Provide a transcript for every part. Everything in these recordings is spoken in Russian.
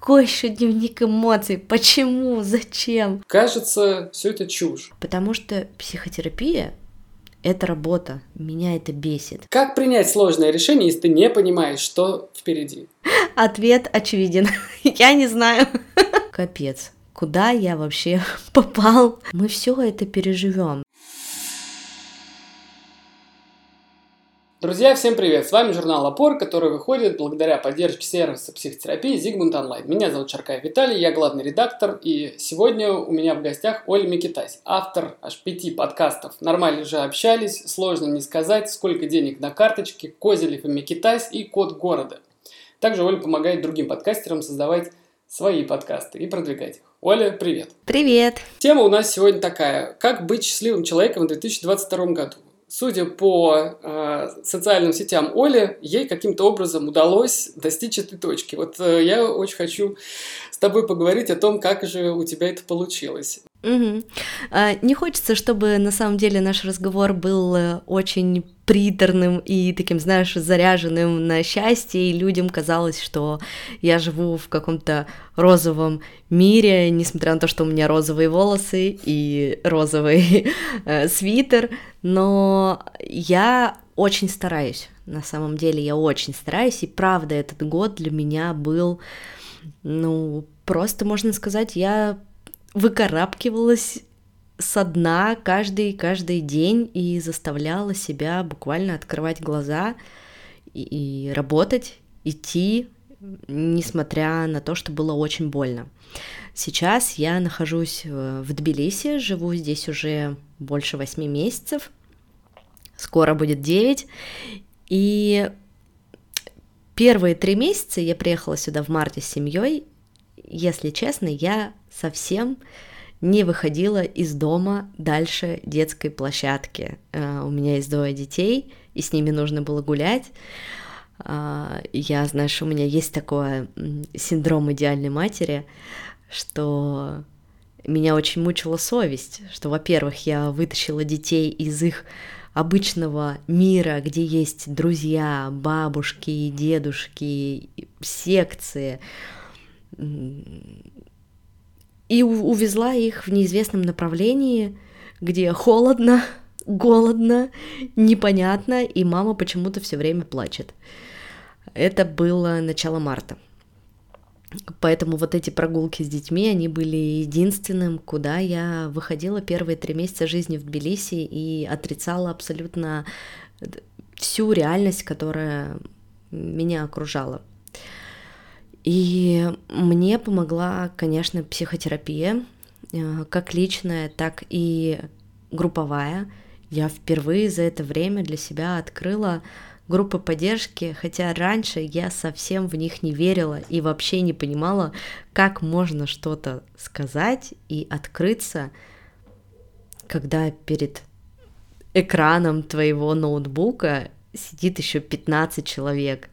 Какой еще дневник эмоций? Почему? Зачем? Кажется, все это чушь. Потому что психотерапия это работа. Меня это бесит. Как принять сложное решение, если ты не понимаешь, что впереди? Ответ очевиден. Я не знаю. Капец. Куда я вообще попал? Мы все это переживем. Друзья, всем привет! С вами журнал «Опор», который выходит благодаря поддержке сервиса психотерапии Зигмунд Онлайн. Меня зовут Чаркаев Виталий, я главный редактор, и сегодня у меня в гостях Оля Микитась, автор аж пяти подкастов. Нормально же общались, сложно не сказать, сколько денег на карточке, Козелев и Микитась и Код города. Также Оля помогает другим подкастерам создавать свои подкасты и продвигать их. Оля, привет! Привет! Тема у нас сегодня такая. Как быть счастливым человеком в 2022 году? Судя по э, социальным сетям Оли, ей каким-то образом удалось достичь этой точки. Вот э, я очень хочу с тобой поговорить о том, как же у тебя это получилось. Угу. Не хочется, чтобы на самом деле наш разговор был э, очень приторным и таким, знаешь, заряженным на счастье, и людям казалось, что я живу в каком-то розовом мире, несмотря на то, что у меня розовые волосы и розовый э, свитер, но я очень стараюсь, на самом деле я очень стараюсь, и правда этот год для меня был, ну, просто можно сказать, я выкарабкивалась со дна каждый каждый день и заставляла себя буквально открывать глаза и, и работать, идти, несмотря на то, что было очень больно. Сейчас я нахожусь э, в Тбилиси, живу здесь уже больше восьми месяцев, скоро будет девять, и первые три месяца я приехала сюда в марте с семьей, если честно, я совсем не выходила из дома дальше детской площадки. Uh, у меня есть двое детей, и с ними нужно было гулять. Uh, я, знаешь, у меня есть такой синдром идеальной матери, что меня очень мучила совесть, что, во-первых, я вытащила детей из их обычного мира, где есть друзья, бабушки, дедушки, секции, и увезла их в неизвестном направлении, где холодно, голодно, непонятно, и мама почему-то все время плачет. Это было начало марта. Поэтому вот эти прогулки с детьми, они были единственным, куда я выходила первые три месяца жизни в Тбилиси и отрицала абсолютно всю реальность, которая меня окружала. И мне помогла, конечно, психотерапия, э, как личная, так и групповая. Я впервые за это время для себя открыла группы поддержки, хотя раньше я совсем в них не верила и вообще не понимала, как можно что-то сказать и открыться, когда перед экраном твоего ноутбука сидит еще 15 человек.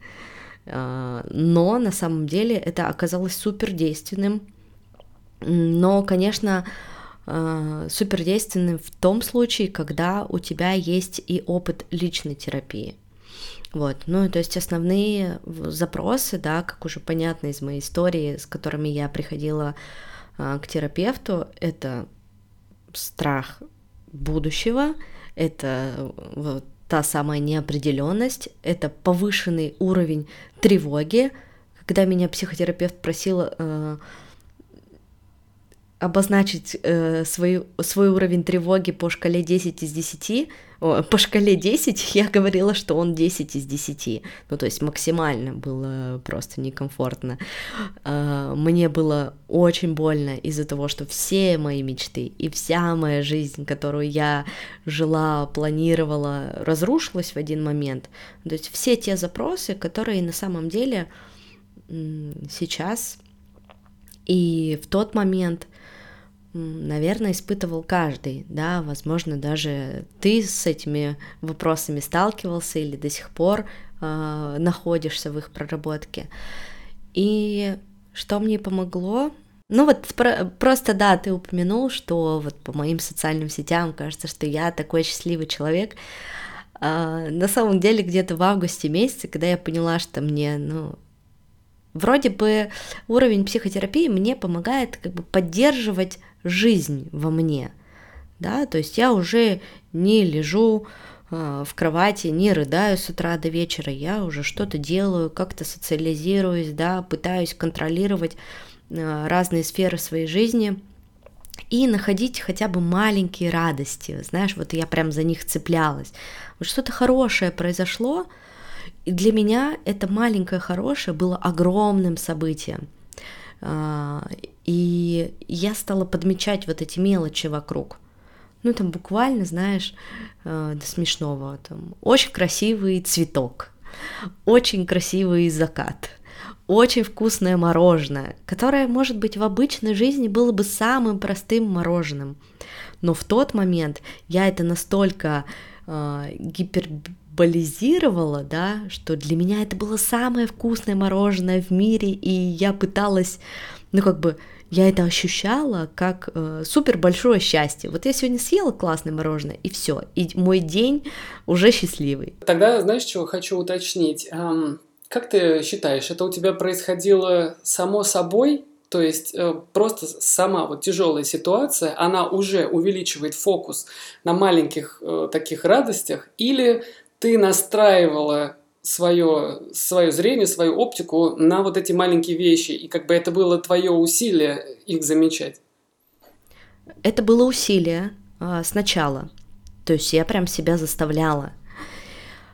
А, но на самом деле это оказалось супер действенным. Но, конечно, а, супер действенным в том случае, когда у тебя есть и опыт личной терапии. Вот, ну, то есть основные запросы, да, как уже понятно из моей истории, с которыми я приходила а, к терапевту, это страх будущего, это вот та самая неопределенность, это повышенный уровень тревоги. Когда меня психотерапевт просил э, обозначить э, свой, свой уровень тревоги по шкале 10 из 10, о, по шкале 10 я говорила, что он 10 из 10. Ну, то есть максимально было просто некомфортно. Э, мне было очень больно из-за того, что все мои мечты и вся моя жизнь, которую я жила, планировала, разрушилась в один момент. То есть все те запросы, которые на самом деле сейчас и в тот момент наверное, испытывал каждый, да, возможно, даже ты с этими вопросами сталкивался или до сих пор э, находишься в их проработке. И что мне помогло? Ну вот про, просто да, ты упомянул, что вот по моим социальным сетям кажется, что я такой счастливый человек. А, на самом деле где-то в августе месяце, когда я поняла, что мне, ну, вроде бы уровень психотерапии мне помогает как бы поддерживать жизнь во мне, да, то есть я уже не лежу э, в кровати, не рыдаю с утра до вечера, я уже что-то делаю, как-то социализируюсь, да, пытаюсь контролировать э, разные сферы своей жизни и находить хотя бы маленькие радости, знаешь, вот я прям за них цеплялась. Вот что-то хорошее произошло, и для меня это маленькое хорошее было огромным событием. И я стала подмечать вот эти мелочи вокруг. Ну, там буквально, знаешь, а, до смешного. Там, очень красивый цветок, очень красивый закат, очень вкусное мороженое, которое, может быть, в обычной жизни было бы самым простым мороженым. Но в тот момент я это настолько э, гипер да, что для меня это было самое вкусное мороженое в мире, и я пыталась, ну как бы, я это ощущала как э, супер большое счастье. Вот я сегодня съела классное мороженое, и все, и мой день уже счастливый. Тогда, знаешь, чего хочу уточнить? Эм, как ты считаешь, это у тебя происходило само собой? То есть э, просто сама вот тяжелая ситуация, она уже увеличивает фокус на маленьких э, таких радостях, или ты настраивала свое, свое зрение, свою оптику на вот эти маленькие вещи, и как бы это было твое усилие их замечать? Это было усилие а, сначала. То есть я прям себя заставляла.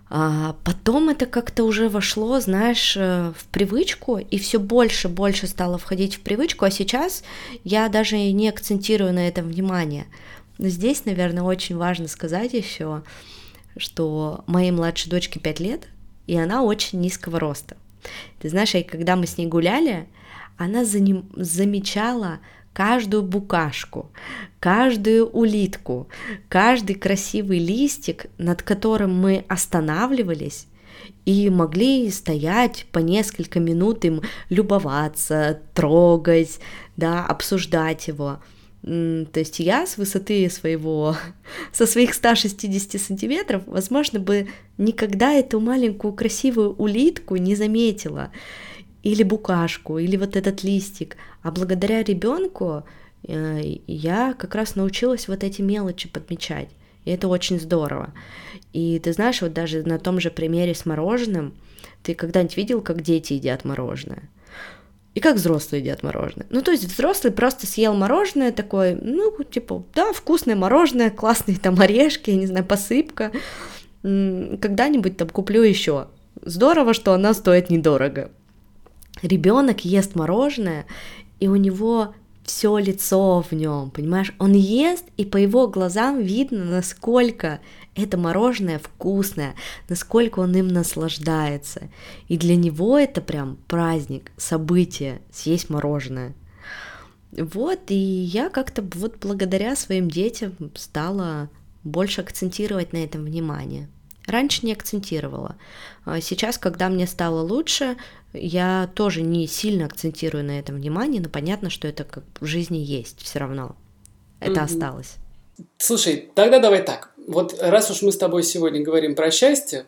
А потом это как-то уже вошло, знаешь, э, в привычку, и все больше, больше стало входить в привычку, а сейчас я даже не акцентирую на этом внимание. Но здесь, наверное, очень важно сказать еще, что моей младшей дочке 5 лет, и она очень низкого роста. Ты знаешь, и когда мы с ней гуляли, она за замечала каждую букашку, каждую улитку, каждый красивый листик, над которым мы останавливались и могли стоять по несколько минут им любоваться, трогать, да, обсуждать его. То есть я с высоты своего, со своих 160 сантиметров, возможно, бы никогда эту маленькую красивую улитку не заметила, или букашку, или вот этот листик. А благодаря ребенку э, я как раз научилась вот эти мелочи подмечать. И это очень здорово. И ты знаешь, вот даже на том же примере с мороженым, ты когда-нибудь видел, как дети едят мороженое? И как взрослые едят мороженое. Ну, то есть взрослый просто съел мороженое такое, ну, типа, да, вкусное мороженое, классные там орешки, я не знаю, посыпка. Когда-нибудь там куплю еще. Здорово, что она стоит недорого. Ребенок ест мороженое, и у него все лицо в нем, понимаешь? Он ест, и по его глазам видно, насколько это мороженое вкусное, насколько он им наслаждается. И для него это прям праздник, событие, съесть мороженое. Вот, и я как-то вот благодаря своим детям стала больше акцентировать на этом внимание. Раньше не акцентировала. А сейчас, когда мне стало лучше, я тоже не сильно акцентирую на этом внимание, но понятно, что это как в жизни есть все равно. Это mm-hmm. осталось. Слушай, тогда давай так. Вот раз уж мы с тобой сегодня говорим про счастье,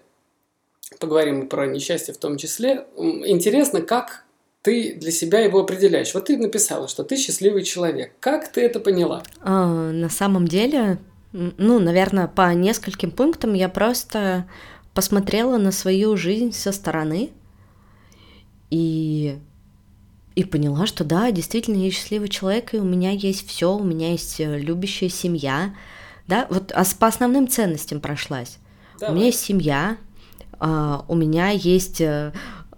поговорим про несчастье в том числе, интересно, как ты для себя его определяешь. Вот ты написала, что ты счастливый человек. Как ты это поняла? А, на самом деле, ну, наверное, по нескольким пунктам я просто посмотрела на свою жизнь со стороны и и поняла, что да, действительно, я счастливый человек, и у меня есть все, у меня есть э, любящая семья, да, вот а по основным ценностям прошлась. Давай. У меня есть семья, а, у меня есть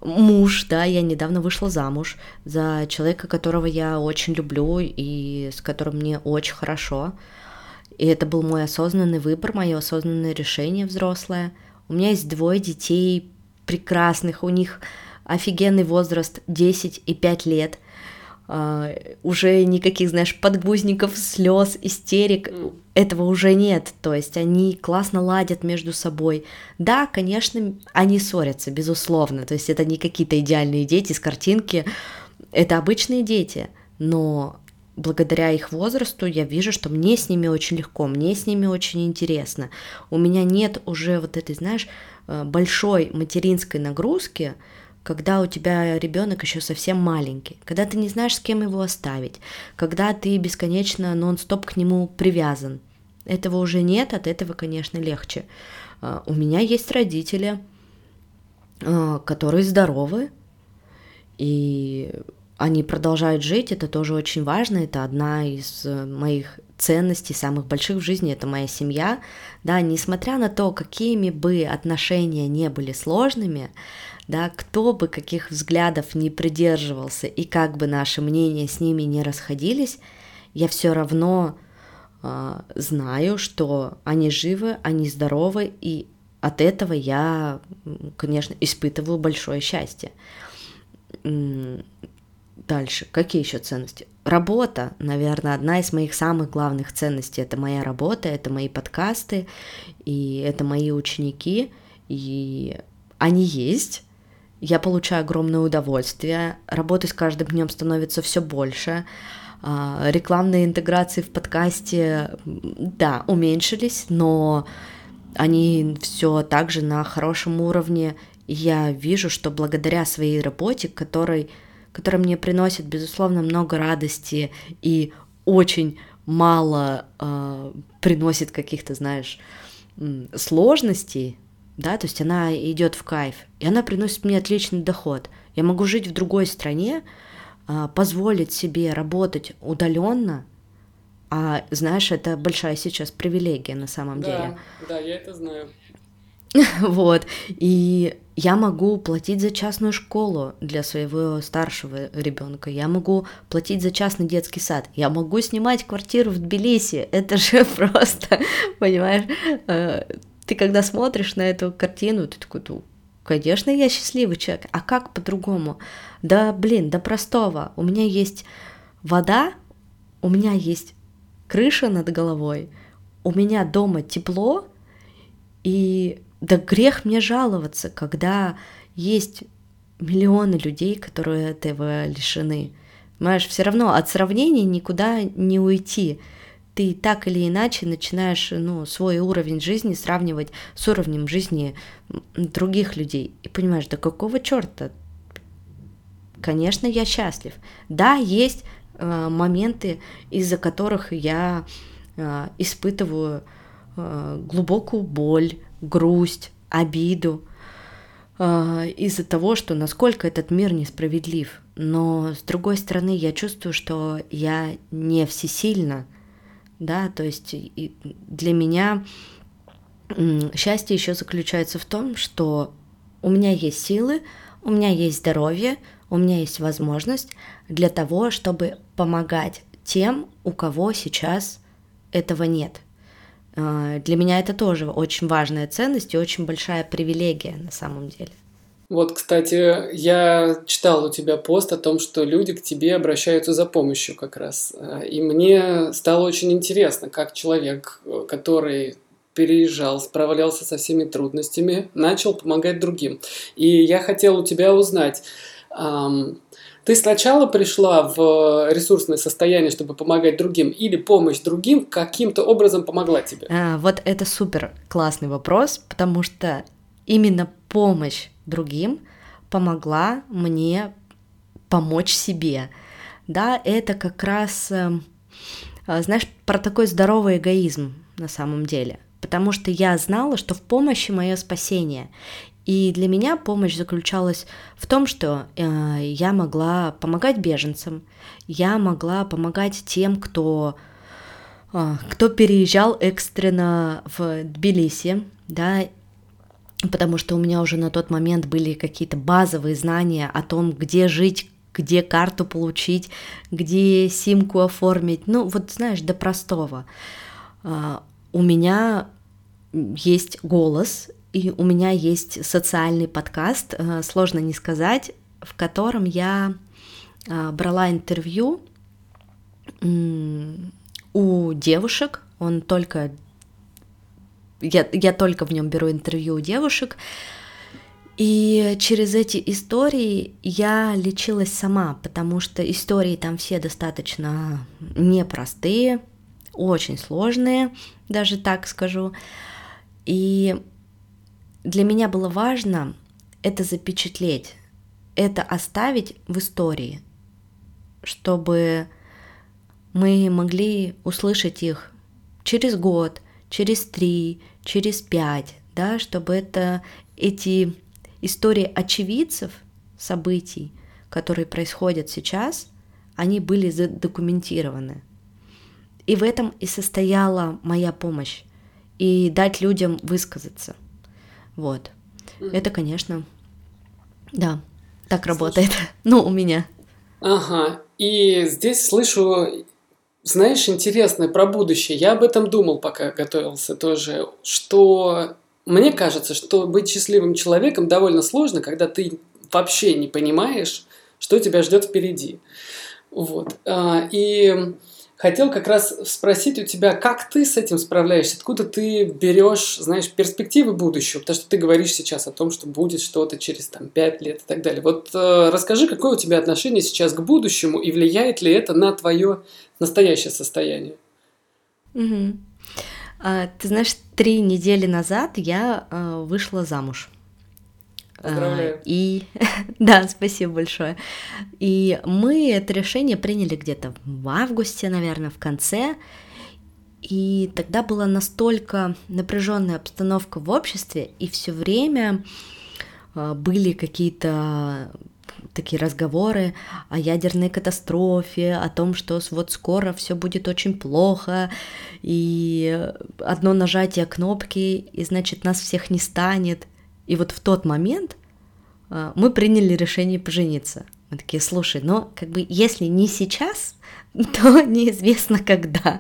муж, да, я недавно вышла замуж за человека, которого я очень люблю и с которым мне очень хорошо. И это был мой осознанный выбор, мое осознанное решение взрослое. У меня есть двое детей прекрасных, у них офигенный возраст 10 и 5 лет. Uh, уже никаких, знаешь, подгузников, слез, истерик, этого уже нет. То есть они классно ладят между собой. Да, конечно, они ссорятся, безусловно. То есть это не какие-то идеальные дети с картинки, это обычные дети. Но благодаря их возрасту я вижу, что мне с ними очень легко, мне с ними очень интересно. У меня нет уже вот этой, знаешь, э, большой материнской нагрузки, когда у тебя ребенок еще совсем маленький, когда ты не знаешь, с кем его оставить, когда ты бесконечно нон-стоп к нему привязан. Этого уже нет, от этого, конечно, легче. А, у меня есть родители, а, которые здоровы, и они продолжают жить, это тоже очень важно, это одна из э, моих ценностей самых больших в жизни, это моя семья, да, несмотря на то, какими бы отношения не были сложными, да, кто бы каких взглядов не придерживался и как бы наши мнения с ними не расходились, я все равно э, знаю, что они живы, они здоровы, и от этого я, конечно, испытываю большое счастье. Дальше, какие еще ценности? Работа, наверное, одна из моих самых главных ценностей. Это моя работа, это мои подкасты, и это мои ученики, и они есть. Я получаю огромное удовольствие. Работы с каждым днем становится все больше. А, рекламные интеграции в подкасте, да, уменьшились, но они все также на хорошем уровне. Я вижу, что благодаря своей работе, которой, которая мне приносит, безусловно, много радости и очень мало э, приносит каких-то, знаешь, сложностей, да, то есть она идет в кайф, и она приносит мне отличный доход. Я могу жить в другой стране, э, позволить себе работать удаленно, а знаешь, это большая сейчас привилегия на самом да, деле. Да, я это знаю. Вот. И я могу платить за частную школу для своего старшего ребенка. Я могу платить за частный детский сад. Я могу снимать квартиру в Тбилиси. Это же просто, понимаешь? Э, ты когда смотришь на эту картину, ты такой, ну, конечно, я счастливый человек. А как по-другому? Да, блин, да простого. У меня есть вода, у меня есть крыша над головой, у меня дома тепло, и да грех мне жаловаться, когда есть миллионы людей, которые этого лишены. Понимаешь, все равно от сравнений никуда не уйти. Ты так или иначе начинаешь ну, свой уровень жизни сравнивать с уровнем жизни других людей. И понимаешь, да какого черта? Конечно, я счастлив. Да, есть Э, моменты, из-за которых я э, испытываю э, глубокую боль, грусть, обиду из-за того, что насколько этот мир несправедлив. Но с другой стороны, я чувствую, что я не всесильна, да, то есть для меня счастье еще заключается в том, что у меня есть силы, у меня есть здоровье, у меня есть возможность для того, чтобы помогать тем, у кого сейчас этого нет. А, для меня это тоже очень важная ценность и очень большая привилегия на самом деле. Вот, кстати, я читал у тебя пост о том, что люди к тебе обращаются за помощью как раз. И мне стало очень интересно, как человек, который переезжал, справлялся со всеми трудностями, начал помогать другим. И я хотел у тебя узнать, ты сначала пришла в ресурсное состояние, чтобы помогать другим, или помощь другим каким-то образом помогла тебе? А, вот это супер классный вопрос, потому что именно помощь другим помогла мне помочь себе. Да, это как раз, эм, а, знаешь, про такой здоровый эгоизм на самом деле. Потому что я знала, что в помощи мое спасение. И для меня помощь заключалась в том, что э, я могла помогать беженцам, я могла помогать тем, кто, э, кто переезжал экстренно в Тбилиси, да, потому что у меня уже на тот момент были какие-то базовые знания о том, где жить, где карту получить, где симку оформить, ну вот знаешь, до простого. Э, у меня есть голос, и у меня есть социальный подкаст, э, сложно не сказать, в котором я э, брала интервью у девушек, он только я, я только в нем беру интервью у девушек, и через эти истории я лечилась сама, потому что истории там все достаточно непростые, очень сложные, даже так скажу. И для меня было важно это запечатлеть, это оставить в истории, чтобы мы могли услышать их через год, через три, через пять, да, чтобы это эти истории очевидцев событий, которые происходят сейчас, они были задокументированы. И в этом и состояла моя помощь. И дать людям высказаться. Вот. Это, конечно, да, так Слушай. работает. ну, у меня. Ага. И здесь слышу, знаешь, интересное про будущее. Я об этом думал, пока готовился тоже, что мне кажется, что быть счастливым человеком довольно сложно, когда ты вообще не понимаешь, что тебя ждет впереди. Вот. А, и хотел как раз спросить у тебя, как ты с этим справляешься, откуда ты берешь, знаешь, перспективы будущего, потому что ты говоришь сейчас о том, что будет что-то через там пять лет и так далее. Вот э, расскажи, какое у тебя отношение сейчас к будущему и влияет ли это на твое настоящее состояние? Угу. А, ты знаешь, три недели назад я а, вышла замуж. Поздравляю. И да, спасибо большое. И мы это решение приняли где-то в августе, наверное, в конце. И тогда была настолько напряженная обстановка в обществе, и все время а, были какие-то такие разговоры о ядерной катастрофе, о том, что вот скоро все будет очень плохо, и одно нажатие кнопки, и значит нас всех не станет. И вот в тот момент а, мы приняли решение пожениться. Мы такие, слушай, но как бы если не сейчас, то неизвестно когда.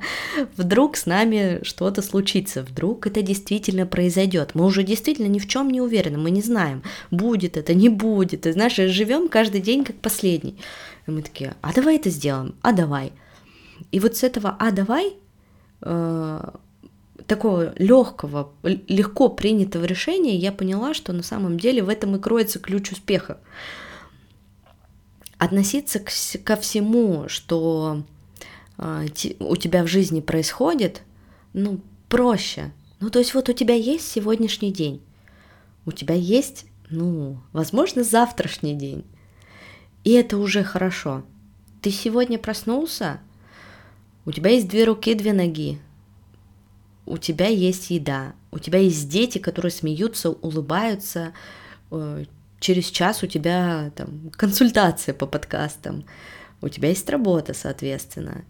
Вдруг с нами что-то случится, вдруг это действительно произойдет. Мы уже действительно ни в чем не уверены, мы не знаем, будет это, не будет. Ты знаешь, живем каждый день как последний. И мы такие, а давай это сделаем, а давай. И вот с этого а давай э, такого легкого, легко принятого решения я поняла, что на самом деле в этом и кроется ключ успеха. Относиться к, ко всему, что э, у тебя в жизни происходит, ну, проще. Ну, то есть вот у тебя есть сегодняшний день, у тебя есть, ну, возможно, завтрашний день. И это уже хорошо. Ты сегодня проснулся, у тебя есть две руки, две ноги, у тебя есть еда, у тебя есть дети, которые смеются, улыбаются, э, через час у тебя там консультация по подкастам, у тебя есть работа, соответственно.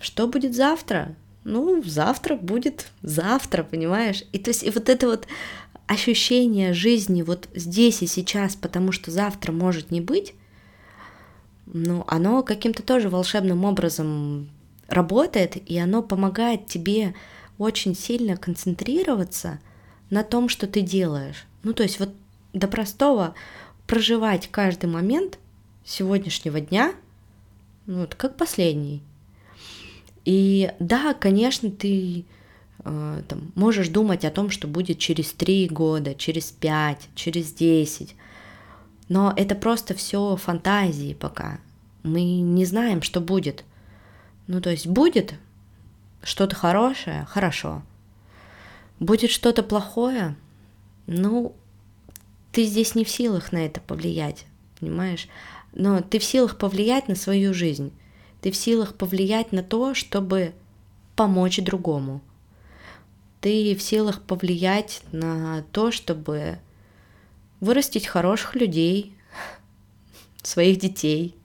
Что будет завтра? Ну, завтра будет завтра, понимаешь? И то есть и вот это вот ощущение жизни вот здесь и сейчас, потому что завтра может не быть, ну, оно каким-то тоже волшебным образом работает, и оно помогает тебе очень сильно концентрироваться на том, что ты делаешь. Ну, то есть вот до простого проживать каждый момент сегодняшнего дня, ну, вот как последний. И да, конечно, ты э, там, можешь думать о том, что будет через три года, через пять, через десять, но это просто все фантазии пока. Мы не знаем, что будет. Ну, то есть будет что-то хорошее, хорошо. Будет что-то плохое, ну, ты здесь не в силах на это повлиять, понимаешь? Но ты в силах повлиять на свою жизнь. Ты в силах повлиять на то, чтобы помочь другому. Ты в силах повлиять на то, чтобы вырастить хороших людей, своих детей,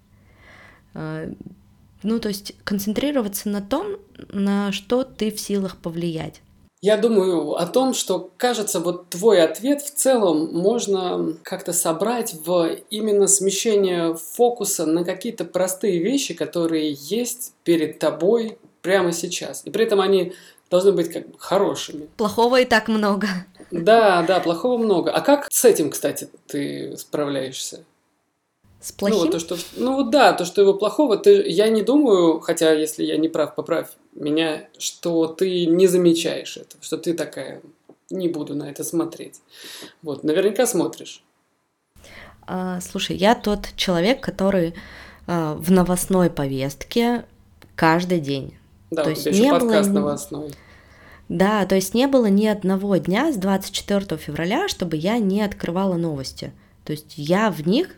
а, ну, то есть концентрироваться на том, на что ты в силах повлиять. Я думаю о том, что, кажется, вот твой ответ в целом можно как-то собрать в именно смещение фокуса на какие-то простые вещи, которые есть перед тобой прямо сейчас. И при этом они должны быть как бы хорошими. Плохого и так много. Да, да, плохого много. А как с этим, кстати, ты справляешься? С плохим? Ну, вот то, что, ну да, то, что его плохого, ты, я не думаю, хотя если я не прав, поправь меня, что ты не замечаешь этого, что ты такая, не буду на это смотреть. Вот, наверняка смотришь. А, слушай, я тот человек, который а, в новостной повестке каждый день. Да, то есть не подкаст было... новостной. Да, то есть не было ни одного дня с 24 февраля, чтобы я не открывала новости. То есть я в них,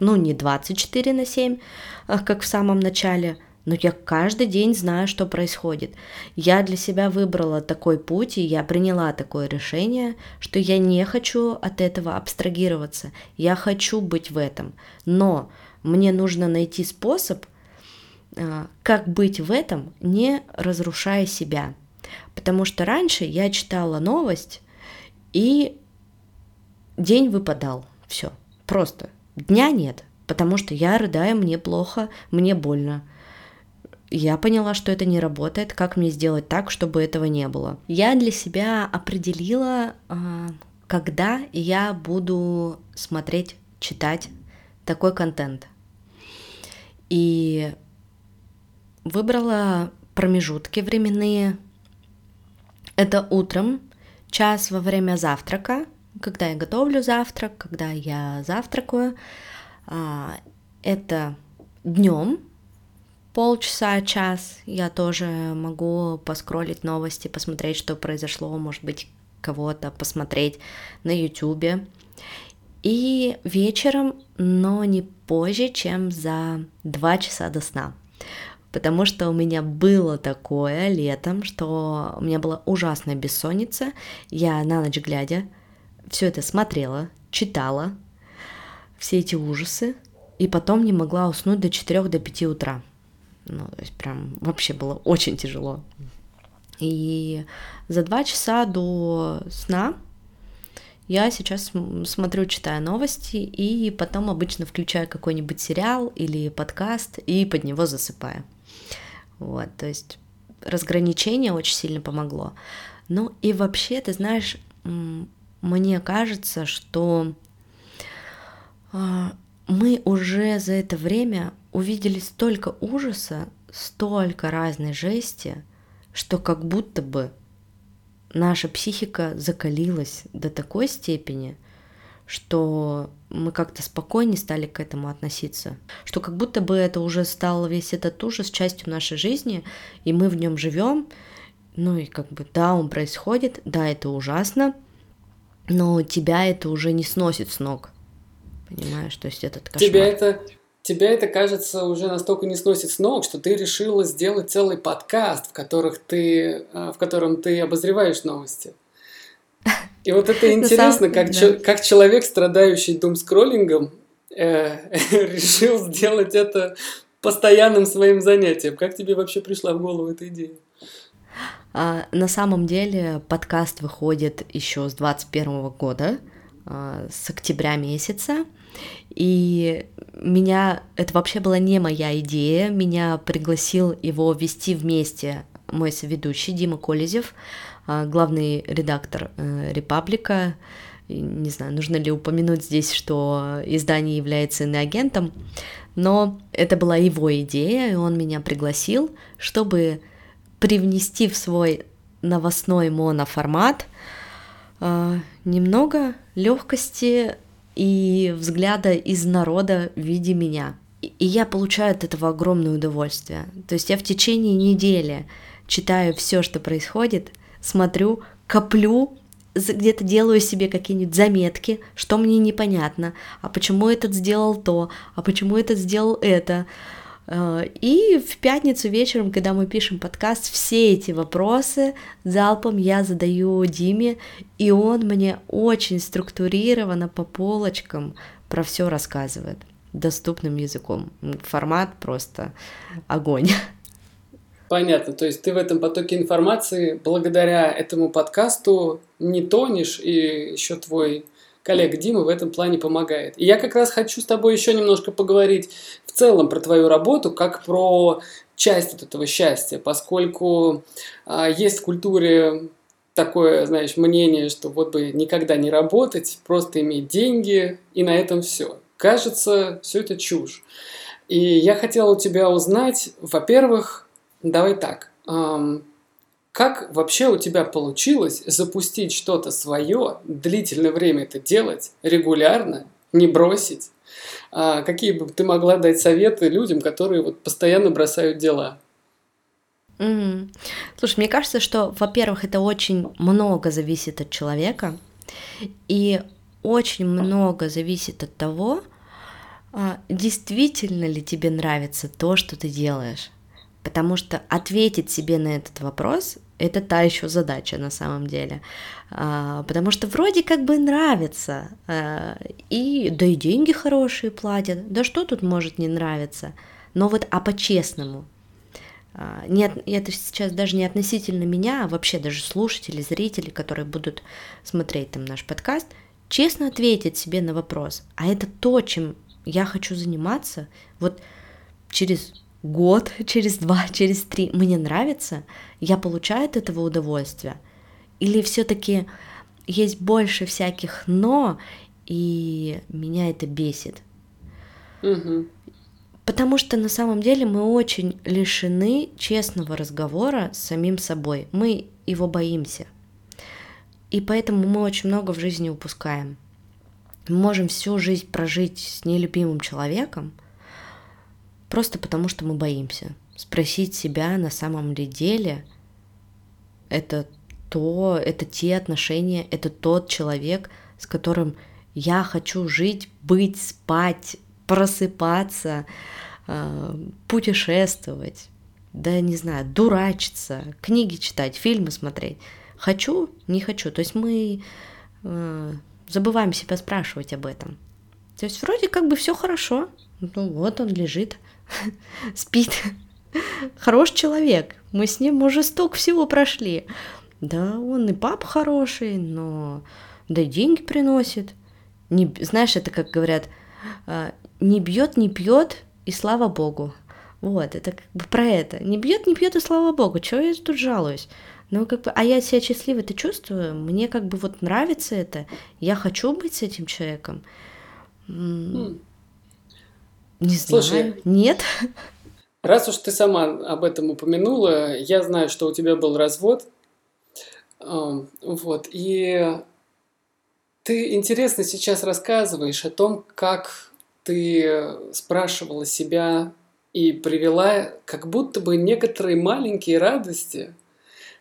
ну, не 24 на 7, а как в самом начале, но я каждый день знаю, что происходит. Я для себя выбрала такой путь, и я приняла такое решение, что я не хочу от этого абстрагироваться. Я хочу быть в этом. Но мне нужно найти способ, а, как быть в этом, не разрушая себя. Потому что раньше я читала новость, и день выпадал. Все. Просто. Дня нет. Потому что я рыдаю, мне плохо, мне больно я поняла, что это не работает, как мне сделать так, чтобы этого не было. Я для себя определила, а, когда я буду смотреть, читать такой контент. И выбрала промежутки временные. Это утром, час во время завтрака, когда я готовлю завтрак, когда я завтракаю. А, это днем, полчаса, час я тоже могу поскролить новости, посмотреть, что произошло, может быть, кого-то посмотреть на ютюбе. И вечером, но не позже, чем за два часа до сна. Потому что у меня было такое летом, что у меня была ужасная бессонница. Я на ночь глядя все это смотрела, читала, все эти ужасы, и потом не могла уснуть до 4 до 5 утра. Ну, то есть прям вообще было очень тяжело. И за два часа до сна я сейчас смотрю, читаю новости, и потом обычно включаю какой-нибудь сериал или подкаст и под него засыпаю. Вот, то есть разграничение очень сильно помогло. Ну и вообще, ты знаешь, мне кажется, что а, мы уже за это время увидели столько ужаса, столько разной жести, что как будто бы наша психика закалилась до такой степени, что мы как-то спокойнее стали к этому относиться, что как будто бы это уже стал весь этот ужас частью нашей жизни, и мы в нем живем, ну и как бы да, он происходит, да, это ужасно, но тебя это уже не сносит с ног, понимаешь, то есть этот кошмар. Тебя это тебя это, кажется, уже настолько не сносит с ног, что ты решила сделать целый подкаст, в, которых ты, э, в котором ты обозреваешь новости. И вот это интересно, как, да. как человек, страдающий думскроллингом, э, решил сделать это постоянным своим занятием. Как тебе вообще пришла в голову эта идея? А, на самом деле подкаст выходит еще с 2021 года, а, с октября месяца. И меня, это вообще была не моя идея, меня пригласил его вести вместе мой соведущий Дима Колезев, а, главный редактор э, «Репаблика». Не знаю, нужно ли упомянуть здесь, что издание является иноагентом, но это была его идея, и он меня пригласил, чтобы привнести в свой новостной моноформат э, немного легкости и взгляда из народа в виде меня. И я получаю от этого огромное удовольствие. То есть я в течение недели читаю все, что происходит, смотрю, коплю, где-то делаю себе какие-нибудь заметки, что мне непонятно, а почему этот сделал то, а почему этот сделал это. Э, и в пятницу вечером, когда мы пишем подкаст, все эти вопросы залпом я задаю Диме, и он мне очень структурированно по полочкам про все рассказывает доступным языком. Формат просто огонь. Понятно, то есть ты в этом потоке информации благодаря этому подкасту не тонешь, и еще твой коллега Дима в этом плане помогает. И я как раз хочу с тобой еще немножко поговорить целом про твою работу, как про часть от этого счастья, поскольку а, есть в культуре такое, знаешь, мнение, что вот бы никогда не работать, просто иметь деньги, и на этом все. Кажется, все это чушь. И я хотела у тебя узнать, во-первых, давай так, эм, как вообще у тебя получилось запустить что-то свое, длительное время это делать, регулярно, не бросить? А какие бы ты могла дать советы людям, которые вот постоянно бросают дела? Mm. Слушай, мне кажется, что, во-первых, это очень много зависит от человека, и очень много зависит от того, а, действительно ли тебе нравится то, что ты делаешь. Потому что ответить себе на этот вопрос это та еще задача на самом деле. А, потому что вроде как бы нравится. А, и да и деньги хорошие платят. Да что тут может не нравиться? Но вот а по-честному. А, нет, это сейчас даже не относительно меня, а вообще даже слушателей, зрителей, которые будут смотреть там наш подкаст, честно ответить себе на вопрос, а это то, чем я хочу заниматься, вот через год, через два, через три мне нравится, я получаю от этого удовольствие, или все-таки есть больше всяких но, и меня это бесит. Угу. Потому что на самом деле мы очень лишены честного разговора с самим собой. Мы его боимся. И поэтому мы очень много в жизни упускаем. Мы можем всю жизнь прожить с нелюбимым человеком, Просто потому, что мы боимся. Спросить себя на самом ли деле это то, это те отношения, это тот человек, с которым я хочу жить, быть, спать, просыпаться, э, путешествовать, да не знаю, дурачиться, книги читать, фильмы смотреть. Хочу, не хочу. То есть мы э, забываем себя спрашивать об этом. То есть вроде как бы все хорошо. Ну вот он лежит, спит. Хороший человек. Мы с ним уже столько всего прошли. Да, он и пап хороший, но да и деньги приносит. Не, знаешь, это как говорят, а, не бьет, не пьет, и слава богу. Вот, это как бы про это. Не бьет, не пьет, и слава богу. Чего я тут жалуюсь? Ну, как бы, а я себя счастливо это чувствую. Мне как бы вот нравится это. Я хочу быть с этим человеком. Не Слушай, знаю. Нет. Раз уж ты сама об этом упомянула, я знаю, что у тебя был развод. Вот. И ты интересно сейчас рассказываешь о том, как ты спрашивала себя и привела как будто бы некоторые маленькие радости –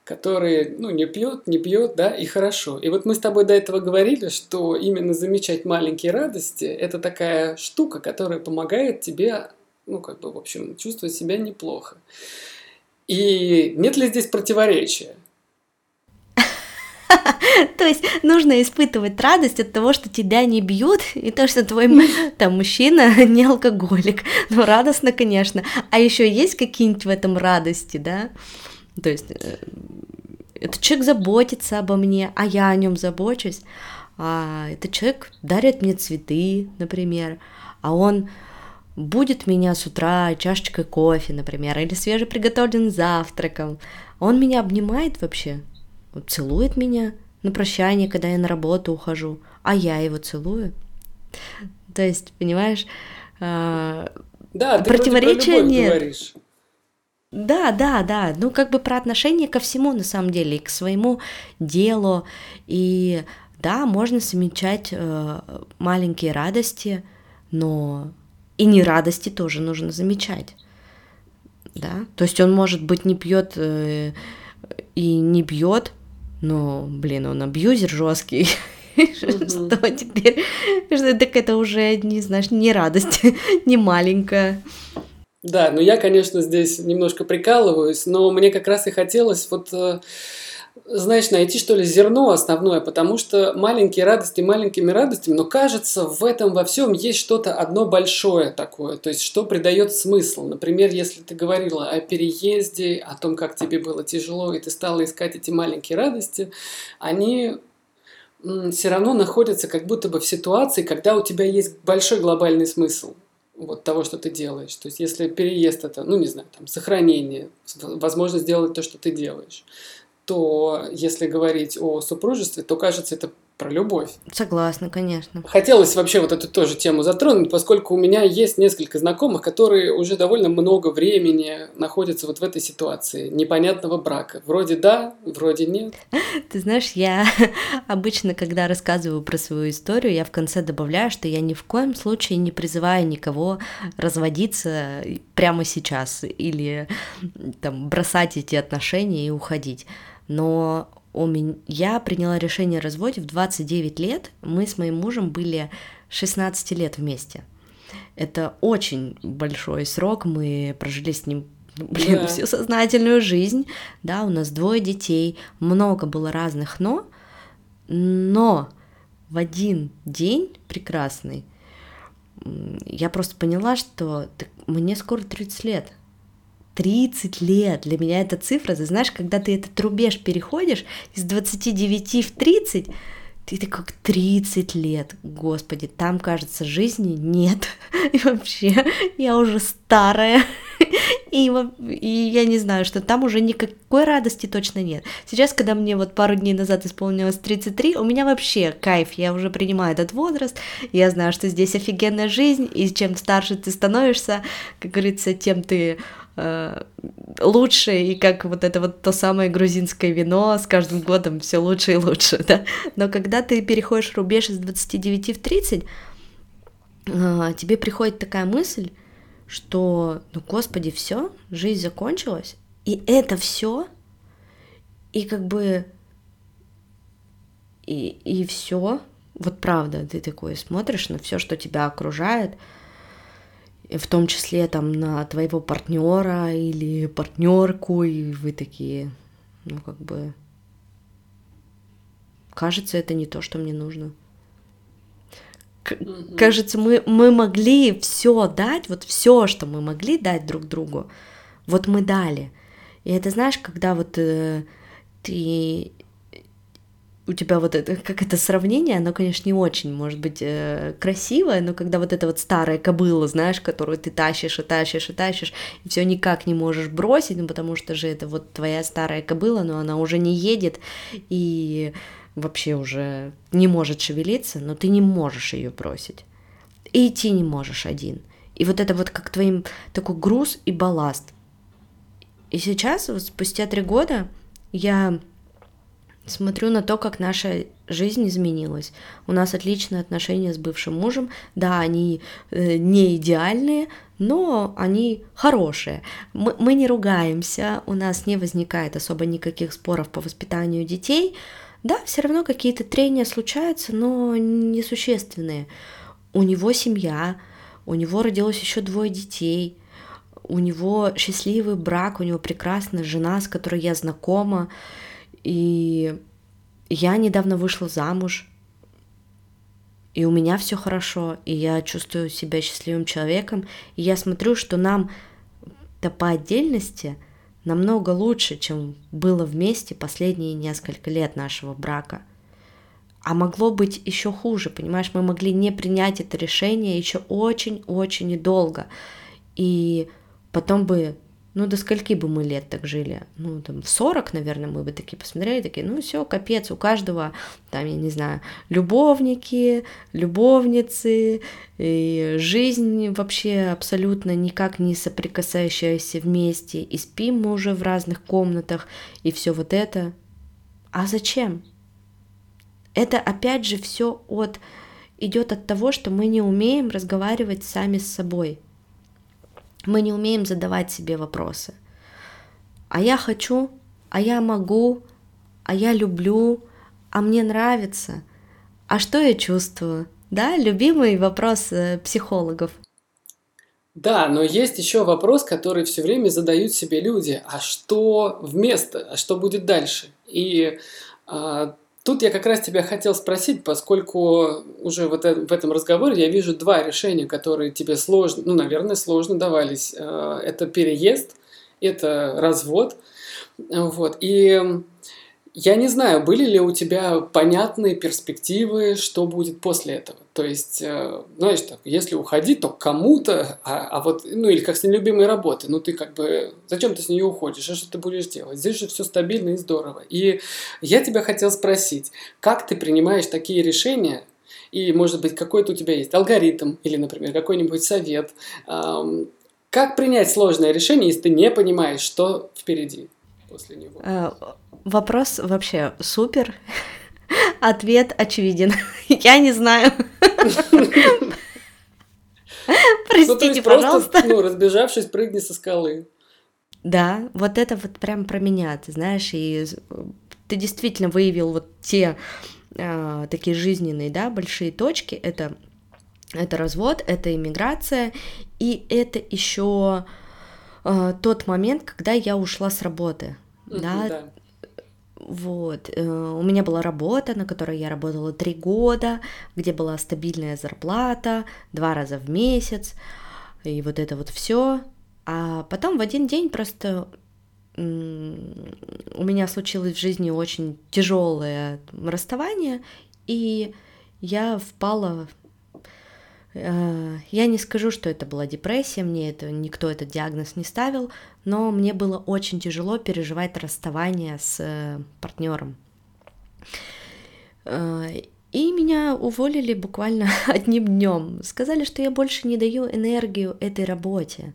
который, ну, не пьет, не пьет, да, и хорошо. И вот мы с тобой до этого говорили, что именно замечать маленькие радости – это такая штука, которая помогает тебе, ну, как бы, в общем, чувствовать себя неплохо. И нет ли здесь противоречия? То есть нужно испытывать радость от того, что тебя не бьют, и то, что твой там мужчина не алкоголик. Ну, радостно, конечно. А еще есть какие-нибудь в этом радости, да? То есть э, этот человек заботится обо мне, а я о нем забочусь. А этот человек дарит мне цветы, например, а он будет меня с утра чашечкой кофе, например, или свежеприготовленным завтраком. Он меня обнимает вообще, целует меня на прощание, когда я на работу ухожу, а я его целую. То есть, понимаешь, а, да, противоречия нет. Говоришь. Да, да, да. Ну, как бы про отношение ко всему, на самом деле, и к своему делу. И да, можно замечать э, маленькие радости, но и не радости тоже нужно замечать. Да? То есть он, может быть, не пьет э, и не бьет, но, блин, он абьюзер жесткий. Что теперь? Так это уже, не знаешь, не радость, не маленькая. Да, ну я, конечно, здесь немножко прикалываюсь, но мне как раз и хотелось вот э, знаешь, найти что ли зерно основное, потому что маленькие радости маленькими радостями, но кажется, в этом во всем есть что-то одно большое такое, то есть что придает смысл. Например, если ты говорила о переезде, о том, как тебе было тяжело, и ты стала искать эти маленькие радости, они все равно находятся как будто бы в ситуации, когда у тебя есть большой глобальный смысл вот того, что ты делаешь. То есть, если переезд это, ну, не знаю, там, сохранение, возможность сделать то, что ты делаешь, то если говорить о супружестве, то кажется, это про любовь. Согласна, конечно. Хотелось вообще вот эту тоже тему затронуть, поскольку у меня есть несколько знакомых, которые уже довольно много времени находятся вот в этой ситуации непонятного брака. Вроде да, вроде нет. Ты знаешь, я обычно, когда рассказываю про свою историю, я в конце добавляю, что я ни в коем случае не призываю никого разводиться прямо сейчас или там бросать эти отношения и уходить. Но меня, я приняла решение о разводе в 29 лет. Мы с моим мужем были 16 лет вместе. Это очень большой срок, мы прожили с ним блин, да. всю сознательную жизнь, да, у нас двое детей, много было разных но, но в один день прекрасный я просто поняла, что мне скоро 30 лет. 30 лет. Для меня эта цифра, ты знаешь, когда ты этот рубеж переходишь из 29 в 30, ты такой, как 30 лет, господи, там, кажется, жизни нет. И вообще, я уже старая. И, и я не знаю, что там уже никакой радости точно нет. Сейчас, когда мне вот пару дней назад исполнилось 33, у меня вообще кайф, я уже принимаю этот возраст, я знаю, что здесь офигенная жизнь, и чем старше ты становишься, как говорится, тем ты лучше, и как вот это вот то самое грузинское вино с каждым годом все лучше и лучше, да. Но когда ты переходишь рубеж из 29 в 30, э, тебе приходит такая мысль, что, ну, господи, все, жизнь закончилась, и это все, и как бы, и, и все, вот правда, ты такой смотришь на все, что тебя окружает, в том числе там на твоего партнера или партнерку, и вы такие, ну, как бы, кажется, это не то, что мне нужно mm кажется, мы, мы могли все дать, вот все, что мы могли дать друг другу, вот мы дали. И это знаешь, когда вот э, ты у тебя вот это, как это сравнение, оно, конечно, не очень, может быть, э, красивое, но когда вот эта вот старая кобыла, знаешь, которую ты тащишь и тащишь и тащишь, и все никак не можешь бросить, ну, потому что же это вот твоя старая кобыла, но она уже не едет, и вообще уже не может шевелиться, но ты не можешь ее бросить. И идти не можешь один. И вот это вот как твоим такой груз и балласт. И сейчас, вот спустя три года, я смотрю на то, как наша жизнь изменилась. У нас отличные отношения с бывшим мужем. Да, они э, не идеальные, но они хорошие. Мы, мы не ругаемся, у нас не возникает особо никаких споров по воспитанию детей. Да, все равно какие-то трения случаются, но несущественные. У него семья, у него родилось еще двое детей, у него счастливый брак, у него прекрасная жена, с которой я знакома, и я недавно вышла замуж, и у меня все хорошо, и я чувствую себя счастливым человеком, и я смотрю, что нам-то по отдельности – намного лучше, чем было вместе последние несколько лет нашего брака. А могло быть еще хуже, понимаешь, мы могли не принять это решение еще очень-очень долго. И потом бы ну, до скольки бы мы лет так жили? Ну, там, в 40, наверное, мы бы такие посмотрели, такие, ну, все, капец, у каждого, там, я не знаю, любовники, любовницы, и жизнь вообще абсолютно никак не соприкасающаяся вместе, и спим мы уже в разных комнатах, и все вот это. А зачем? Это опять же все от идет от того, что мы не умеем разговаривать сами с собой. Мы не умеем задавать себе вопросы. А я хочу, а я могу, а я люблю, а мне нравится, а что я чувствую? Да, любимый вопрос э, психологов. Да, но есть еще вопрос, который все время задают себе люди. А что вместо? А что будет дальше? И а, Тут я как раз тебя хотел спросить, поскольку уже вот в этом разговоре я вижу два решения, которые тебе сложно, ну, наверное, сложно давались. Э, это переезд, это развод. Вот. И я не знаю, были ли у тебя понятные перспективы, что будет после этого. То есть, э, знаешь, так, если уходить, то кому-то, а, а вот, ну или как с нелюбимой работы, ну ты как бы, зачем ты с нее уходишь, а что ты будешь делать? Здесь же все стабильно и здорово. И я тебя хотел спросить, как ты принимаешь такие решения, и, может быть, какой-то у тебя есть алгоритм или, например, какой-нибудь совет, эм, как принять сложное решение, если ты не понимаешь, что впереди после него? Э, вопрос вообще супер. Ответ очевиден. Я не знаю. Простите, ну, пожалуйста. Просто, ну, разбежавшись, прыгни со скалы. Да, вот это вот прям про меня, ты знаешь, и ты действительно выявил вот те э, такие жизненные, да, большие точки, это, это развод, это иммиграция, и это еще э, тот момент, когда я ушла с работы, mm-hmm, да, да. Вот, э, у меня была работа, на которой я работала три года, где была стабильная зарплата, два раза в месяц, и вот это вот все. А потом в один день просто у меня случилось в жизни очень тяжелое расставание, и я впала я не скажу, что это была депрессия, мне это никто этот диагноз не ставил, но мне было очень тяжело переживать расставание с э, партнером. Э, и меня уволили буквально одним днем. Сказали, что я больше не даю энергию этой работе,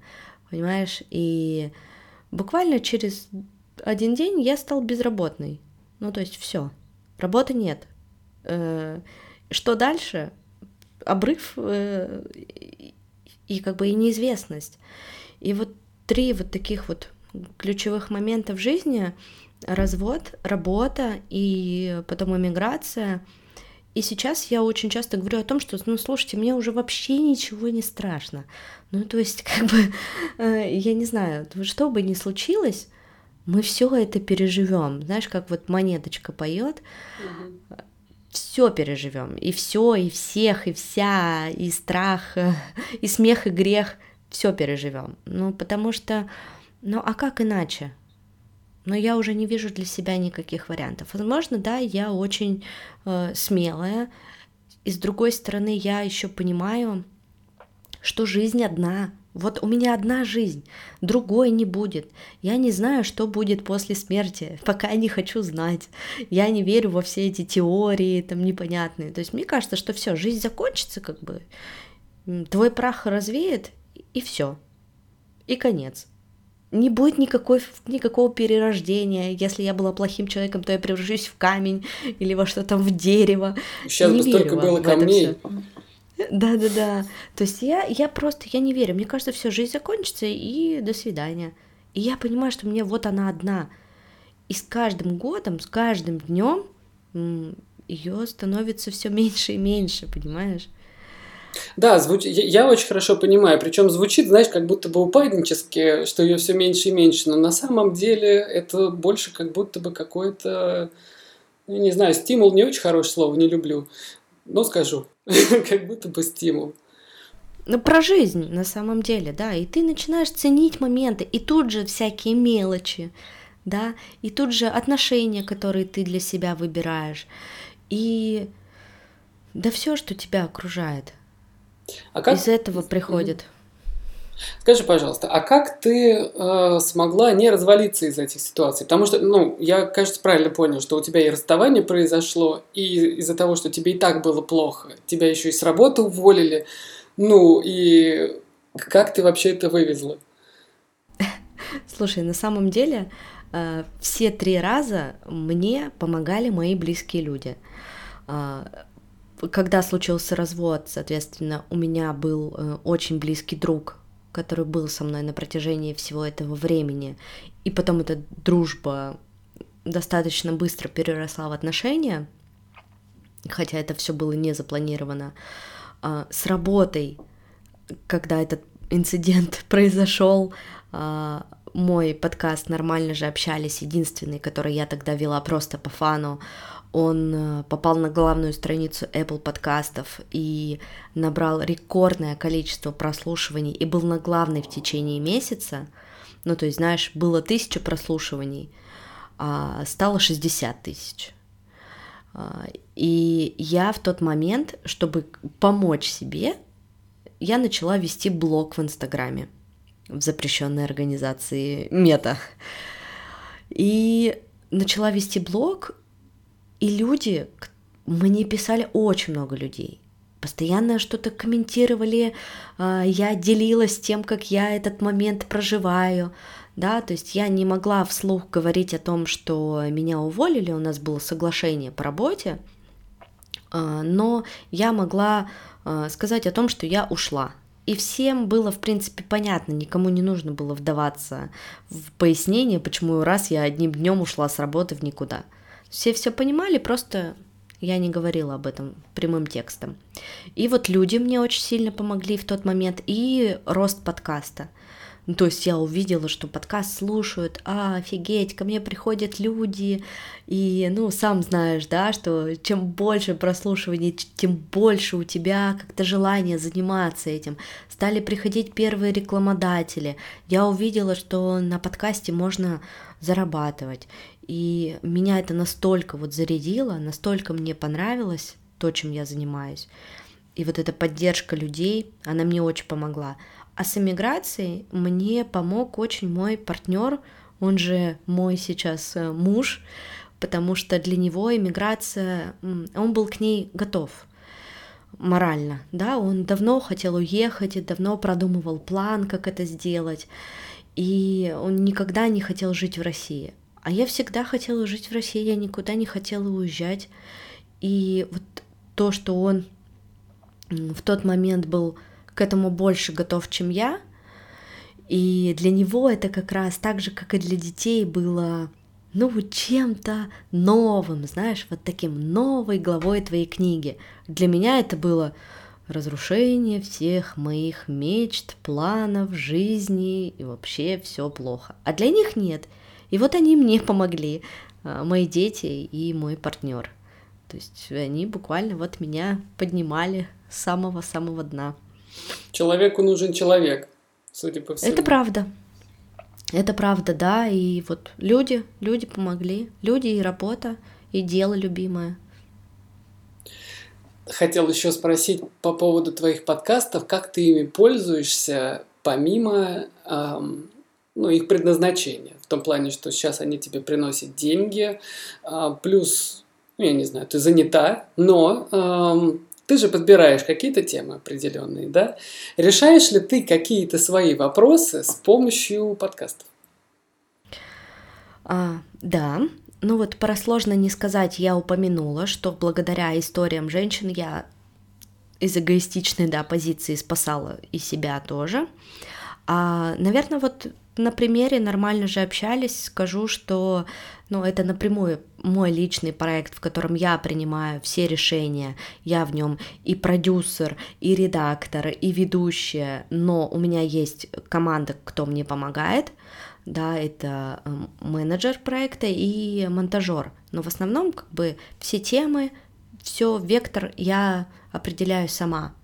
понимаешь? И Буквально через один день я стал безработный. Ну, то есть все, работы нет. Э, что дальше? Обрыв э, и как бы и неизвестность. И вот три вот таких вот ключевых момента в жизни развод, работа и потом эмиграция — и сейчас я очень часто говорю о том, что, ну, слушайте, мне уже вообще ничего не страшно. Ну, то есть, как бы, э, я не знаю, что бы ни случилось, мы все это переживем. Знаешь, как вот монеточка поет, угу. Все переживем. И все, и всех, и вся, и страх, и смех, и грех, все переживем. Ну, потому что, ну, а как иначе? но я уже не вижу для себя никаких вариантов. Возможно, да, я очень э, смелая, и с другой стороны, я еще понимаю, что жизнь одна. Вот у меня одна жизнь, другой не будет. Я не знаю, что будет после смерти, пока не хочу знать. Я не верю во все эти теории там непонятные. То есть мне кажется, что все, жизнь закончится, как бы твой прах развеет и все, и конец не будет никакой, никакого перерождения. Если я была плохим человеком, то я превращусь в камень или во что-то в дерево. Сейчас не бы столько было камней. Да, да, да. То есть я, я просто, я не верю. Мне кажется, все, жизнь закончится и до свидания. И я понимаю, что мне вот она одна. И с каждым годом, с каждым днем ее становится все меньше и меньше, понимаешь? Да, звуч... я очень хорошо понимаю. Причем звучит, знаешь, как будто бы упаднически, что ее все меньше и меньше. Но на самом деле это больше как будто бы какой-то, ну, не знаю, стимул не очень хорошее слово, не люблю. Но скажу, как будто бы стимул. Ну, про жизнь на самом деле, да, и ты начинаешь ценить моменты, и тут же всякие мелочи, да, и тут же отношения, которые ты для себя выбираешь, и да все, что тебя окружает – а как... Из этого приходит. Скажи, пожалуйста, а как ты э, смогла не развалиться из этих ситуаций? Потому что, ну, я, кажется, правильно понял, что у тебя и расставание произошло, и из-за того, что тебе и так было плохо, тебя еще и с работы уволили. Ну, и как ты вообще это вывезла? Слушай, на самом деле, э, все три раза мне помогали мои близкие люди. Э, когда случился развод, соответственно, у меня был э, очень близкий друг, который был со мной на протяжении всего этого времени, и потом эта дружба достаточно быстро переросла в отношения, хотя это все было не запланировано. А, с работой, когда этот инцидент произошел, а, мой подкаст «Нормально же общались», единственный, который я тогда вела просто по фану, он э, попал на главную страницу Apple подкастов и набрал рекордное количество прослушиваний и был на главной в течение месяца. Ну, то есть, знаешь, было тысяча прослушиваний, а стало 60 тысяч. А, и я в тот момент, чтобы помочь себе, я начала вести блог в Инстаграме в запрещенной организации Мета. И начала вести блог, и люди, мне писали очень много людей, постоянно что-то комментировали, а, я делилась тем, как я этот момент проживаю, да, то есть я не могла вслух говорить о том, что меня уволили, у нас было соглашение по работе, а, но я могла а, сказать о том, что я ушла. И всем было, в принципе, понятно, никому не нужно было вдаваться в пояснение, почему раз я одним днем ушла с работы в никуда. Все все понимали, просто я не говорила об этом прямым текстом. И вот люди мне очень сильно помогли в тот момент, и рост подкаста. Ну, то есть я увидела, что подкаст слушают, а, офигеть, ко мне приходят люди, и, ну, сам знаешь, да, что чем больше прослушиваний, тем больше у тебя как-то желание заниматься этим. Стали приходить первые рекламодатели. Я увидела, что на подкасте можно зарабатывать. И меня это настолько вот зарядило, настолько мне понравилось то, чем я занимаюсь. И вот эта поддержка людей, она мне очень помогла. А с эмиграцией мне помог очень мой партнер, он же мой сейчас э, муж, потому что для него эмиграция, он был к ней готов морально, да, он давно хотел уехать и давно продумывал план, как это сделать, и он никогда не хотел жить в России. А я всегда хотела жить в России, я никуда не хотела уезжать. И вот то, что он в тот момент был к этому больше готов, чем я, и для него это как раз так же, как и для детей, было ну, чем-то новым, знаешь, вот таким новой главой твоей книги. Для меня это было разрушение всех моих мечт, планов, жизни, и вообще все плохо. А для них нет. И вот они мне помогли, а, мои дети и мой партнер. То есть они буквально вот меня поднимали с самого-самого дна. Человеку нужен человек, судя по всему. Это правда. Это правда, да. И вот люди, люди помогли. Люди и работа, и дело любимое. Хотел еще спросить по поводу твоих подкастов, как ты ими пользуешься помимо эм, ну, их предназначения. Том плане, что сейчас они тебе приносят деньги, а, плюс, ну, я не знаю, ты занята, но ты же подбираешь какие-то темы определенные, да? Решаешь ли ты какие-то свои вопросы с помощью подкастов? А, да, ну вот про сложно не сказать, я упомянула, что благодаря историям женщин я из эгоистичной да, позиции спасала и себя тоже. А, наверное, вот на примере нормально же общались, скажу, что ну, это напрямую мой личный проект, в котором я принимаю все решения, я в нем и продюсер, и редактор, и ведущая, но у меня есть команда, кто мне помогает, да, это эм, менеджер проекта и монтажер, но в основном как бы все темы, все вектор я определяю сама.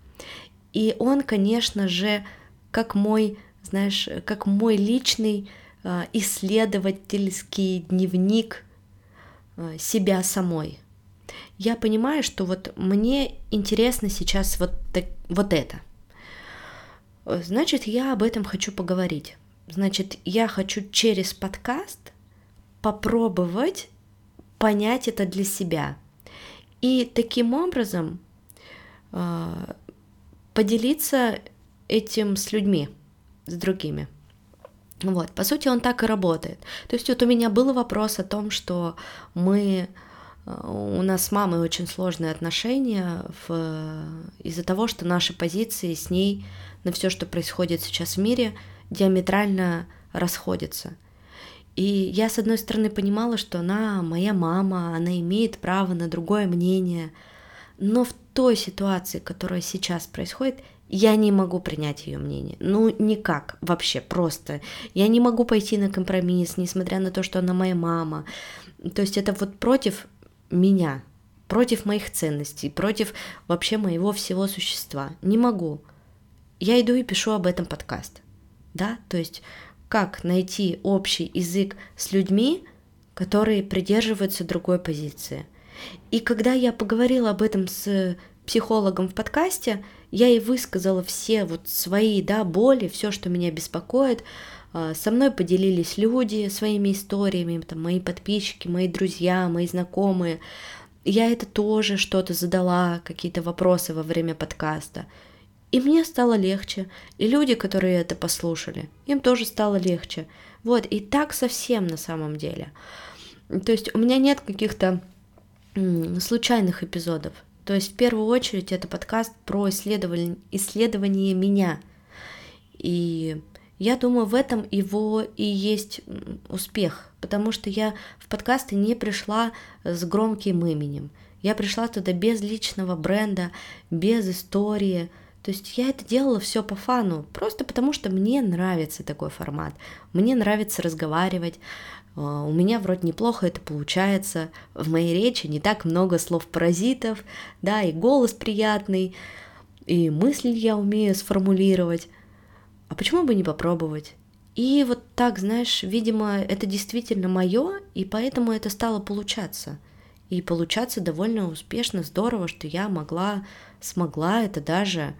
И он, конечно же, как мой знаешь, как мой личный а, исследовательский дневник а, себя самой. Я понимаю, что вот мне интересно сейчас вот, так, вот это. Значит, я об этом хочу поговорить. Значит, я хочу через подкаст попробовать понять это для себя. И таким образом э, поделиться этим с людьми с другими. Вот, по сути, он так и работает. То есть вот у меня был вопрос о том, что мы э, у нас с мамой очень сложные отношения в... из-за того, что наши позиции с ней на все, что происходит сейчас в мире, диаметрально расходятся. И я, с одной стороны, понимала, что она моя мама, она имеет право на другое мнение, но в той ситуации, которая сейчас происходит, я не могу принять ее мнение. Ну, никак, вообще, просто. Я не могу пойти на компромисс, несмотря на то, что она моя мама. То есть это вот против меня, против моих ценностей, против вообще моего всего существа. Не могу. Я иду и пишу об этом подкаст. Да, то есть как найти общий язык с людьми, которые придерживаются другой позиции. И когда я поговорила об этом с психологом в подкасте, я ей высказала все вот свои, да, боли, все, что меня беспокоит. А, со мной поделились люди своими историями, там, мои подписчики, мои друзья, мои знакомые. Я это тоже что-то задала, какие-то вопросы во время подкаста. И мне стало легче. И люди, которые это послушали, им тоже стало легче. Вот, и так совсем на самом деле. То есть у меня нет каких-то случайных эпизодов. То есть в первую очередь это подкаст про исследование, исследование меня. И Я думаю, в этом его и есть успех, потому что я в подкасты не пришла с громким именем. Я пришла туда без личного бренда, без истории. То есть я это делала все по фану, просто потому что мне нравится такой формат. Мне нравится разговаривать. А, у меня вроде неплохо это получается. В моей речи не так много слов-паразитов, да, и голос приятный, и мысли я умею сформулировать а почему бы не попробовать? И вот так, знаешь, видимо, это действительно мое, и поэтому это стало получаться. И получаться довольно успешно, здорово, что я могла, смогла это даже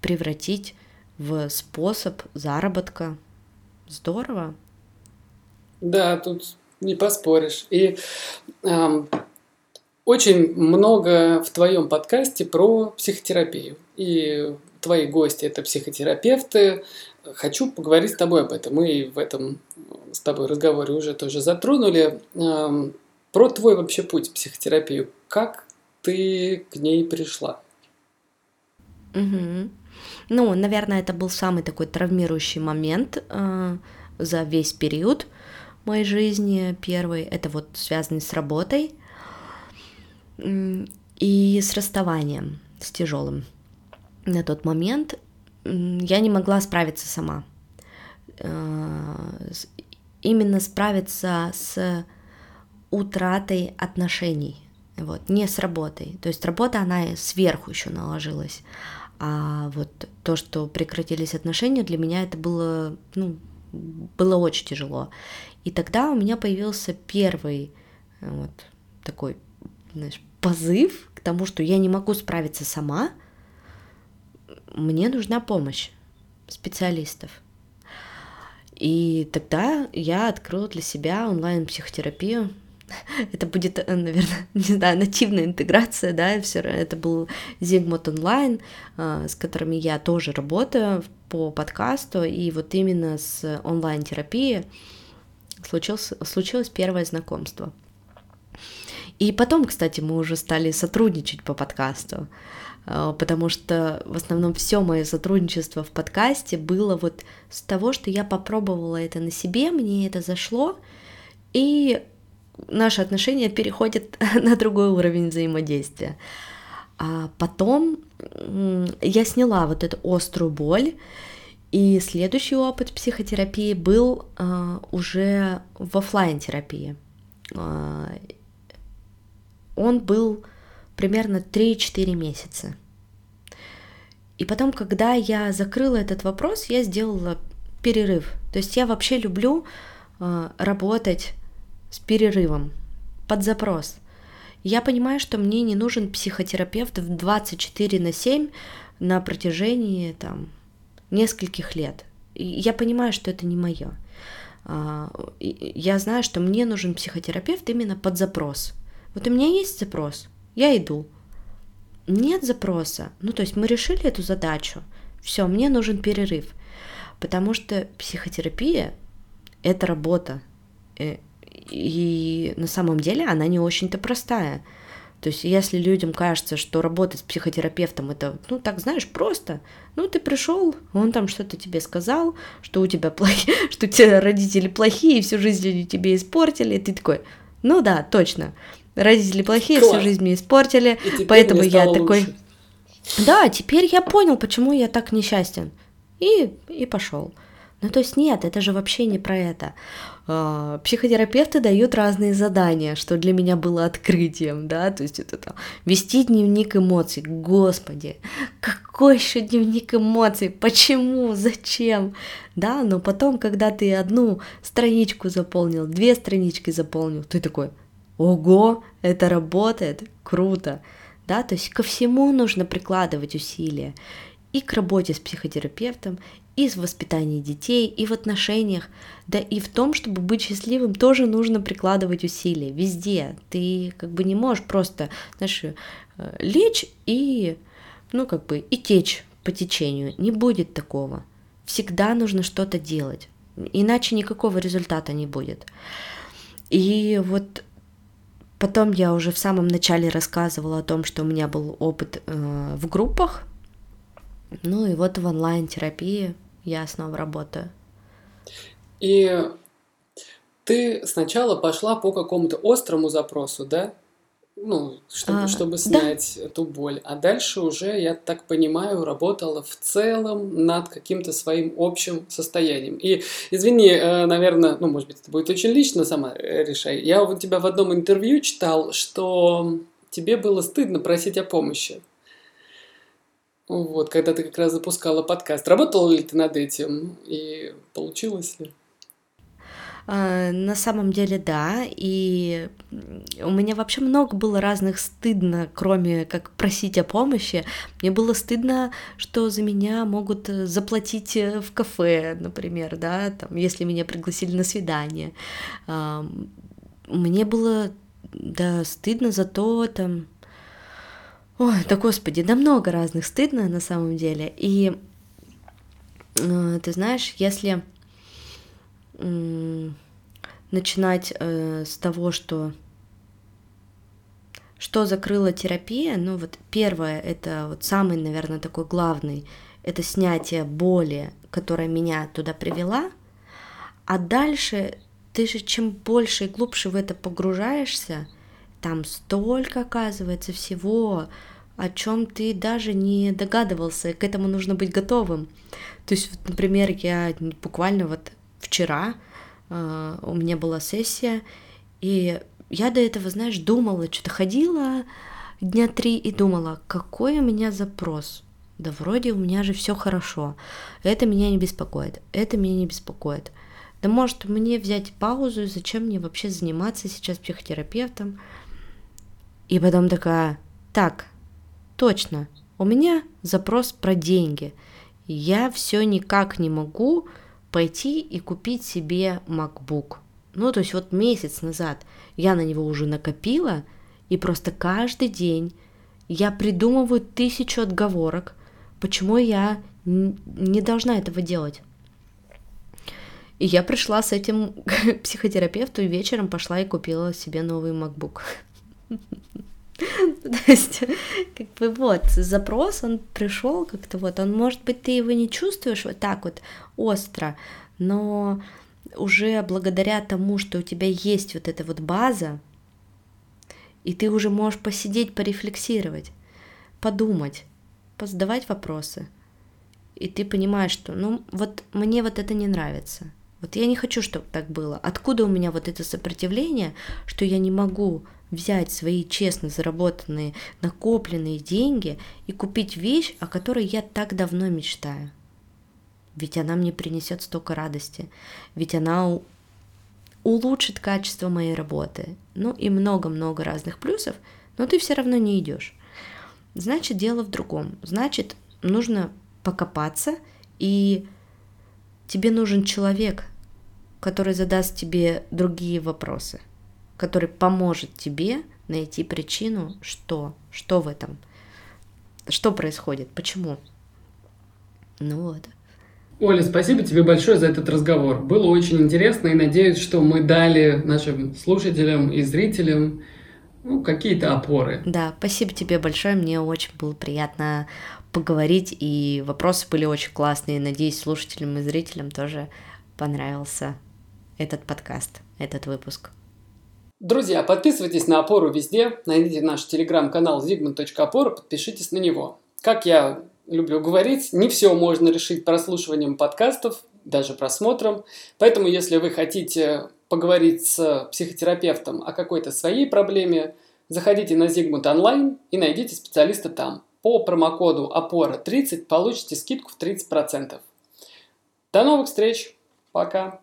превратить в способ заработка. Здорово. Да, тут не поспоришь. И эм, очень много в твоем подкасте про психотерапию. И твои гости это психотерапевты. Хочу поговорить с тобой об этом. Мы в этом с тобой разговоре уже тоже затронули. Эм, про твой вообще путь в психотерапию. Как ты к ней пришла? Угу. Ну, наверное, это был самый такой травмирующий момент э, за весь период моей жизни. Первый это вот связанный с работой и с расставанием, с тяжелым на тот момент я не могла справиться сама. Э, именно справиться с утратой отношений, вот, не с работой. То есть работа, она сверху еще наложилась. А вот то, что прекратились отношения, для меня это было, ну, было очень тяжело. И тогда у меня появился первый вот такой, знаешь, позыв к тому, что я не могу справиться сама – мне нужна помощь специалистов. И тогда я открыла для себя онлайн-психотерапию. Это будет, э, наверное, не знаю, нативная интеграция, да, все это был Zigmund онлайн, э, с которыми я тоже работаю по подкасту, и вот именно с онлайн-терапией случилось, случилось первое знакомство. И потом, кстати, мы уже стали сотрудничать по подкасту. А, потому что в основном все мое сотрудничество в подкасте было вот с того, что я попробовала это на себе, мне это зашло, и наши отношения переходят на другой уровень взаимодействия. А потом я сняла вот эту острую боль, и следующий опыт психотерапии был uh, уже в офлайн терапии. Uh, он был примерно 3-4 месяца. И потом, когда я закрыла этот вопрос, я сделала перерыв. То есть я вообще люблю э, работать с перерывом под запрос. Я понимаю, что мне не нужен психотерапевт в 24 на 7 на протяжении там, нескольких лет. Я понимаю, что это не мое. А, я знаю, что мне нужен психотерапевт именно под запрос. Вот у меня есть запрос, я иду. Нет запроса, ну то есть мы решили эту задачу, все, мне нужен перерыв, потому что психотерапия – это работа, э, и на самом деле она не очень-то простая. То есть, если людям кажется, что работать с психотерапевтом это, ну, так знаешь, просто, ну, ты пришел, он там что-то тебе сказал, что у тебя плохие, что у тебя родители плохие, всю жизнь они тебе испортили, и ты такой, ну да, точно, Родители плохие, Класс. всю жизнь мне испортили, поэтому я такой... Лучше. Да, теперь я понял, почему я так несчастен. И, и пошел. Ну, то есть нет, это же вообще не про это. А, психотерапевты дают разные задания, что для меня было открытием, да, то есть это там, вести дневник эмоций, господи, какой еще дневник эмоций, почему, зачем, да, но потом, когда ты одну страничку заполнил, две странички заполнил, ты такой, ого, это работает, круто, да, то есть ко всему нужно прикладывать усилия, и к работе с психотерапевтом, и в воспитании детей, и в отношениях, да и в том, чтобы быть счастливым, тоже нужно прикладывать усилия везде. Ты как бы не можешь просто, знаешь, э, лечь и, ну как бы, и течь по течению. Не будет такого. Всегда нужно что-то делать, иначе никакого результата не будет. И вот Потом я уже в самом начале рассказывала о том, что у меня был опыт э, в группах. Ну и вот в онлайн-терапии я снова работаю. И ты сначала пошла по какому-то острому запросу, да? Ну, чтобы, А, чтобы да, снять эту боль. А дальше уже, я так понимаю, работала в целом над каким-то своим общим состоянием. И, извини, наверное, ну, может быть, это будет очень лично, сама э, решай. Я у тебя в одном интервью читал, что тебе было стыдно просить о помощи. Вот, когда ты как раз запускала подкаст. Работала ли ты над этим? И получилось ли? А, на самом деле, да, и у меня вообще много было разных стыдно, кроме как просить о помощи. Мне было стыдно, что за меня могут э, заплатить э, в кафе, например, да, там, если меня пригласили на свидание. Мне было, да, стыдно за то, там, ой, да господи, да много разных стыдно на самом деле. И э, ты знаешь, если начинать э, с того, что что закрыла терапия, ну вот первое, это вот самый, наверное, такой главный, это снятие боли, которая меня туда привела, а дальше ты же чем больше и глубже в это погружаешься, там столько оказывается всего, о чем ты даже не догадывался, к этому нужно быть готовым. То есть, вот, например, я буквально вот вчера э, у меня была сессия, и я до этого, знаешь, думала, что-то ходила дня три и думала, какой у меня запрос. Да вроде у меня же все хорошо. Это меня не беспокоит. Это меня не беспокоит. Да может мне взять паузу, и зачем мне вообще заниматься сейчас психотерапевтом? И потом такая, так, точно, у меня запрос про деньги. Я все никак не могу пойти и купить себе MacBook. Ну, то есть вот месяц назад я на него уже накопила, и просто каждый день я придумываю тысячу отговорок, почему я не должна этого делать. И я пришла с этим к психотерапевту и вечером пошла и купила себе новый MacBook. То есть, как бы вот, запрос, он пришел как-то вот, он, может быть, ты его не чувствуешь вот так вот остро, но уже благодаря тому, что у тебя есть вот эта вот база, и ты уже можешь посидеть, порефлексировать, подумать, позадавать вопросы, и ты понимаешь, что, ну, вот мне вот это не нравится, вот я не хочу, чтобы так было. Откуда у меня вот это сопротивление, что я не могу взять свои честно заработанные, накопленные деньги и купить вещь, о которой я так давно мечтаю? Ведь она мне принесет столько радости, ведь она улучшит качество моей работы, ну и много-много разных плюсов, но ты все равно не идешь. Значит, дело в другом. Значит, нужно покопаться, и тебе нужен человек, который задаст тебе другие вопросы, который поможет тебе найти причину, что, что в этом, что происходит, почему. Ну вот. Оля, спасибо тебе большое за этот разговор. Было очень интересно и надеюсь, что мы дали нашим слушателям и зрителям ну, какие-то опоры. Да, спасибо тебе большое, мне очень было приятно поговорить, и вопросы были очень классные. Надеюсь, слушателям и зрителям тоже понравился этот подкаст, этот выпуск. Друзья, подписывайтесь на опору везде, найдите наш телеграм-канал zigmund.опора, подпишитесь на него. Как я люблю говорить, не все можно решить прослушиванием подкастов, даже просмотром. Поэтому, если вы хотите поговорить с психотерапевтом о какой-то своей проблеме, заходите на Zigmund онлайн и найдите специалиста там. По промокоду опора 30 получите скидку в 30%. До новых встреч. Пока.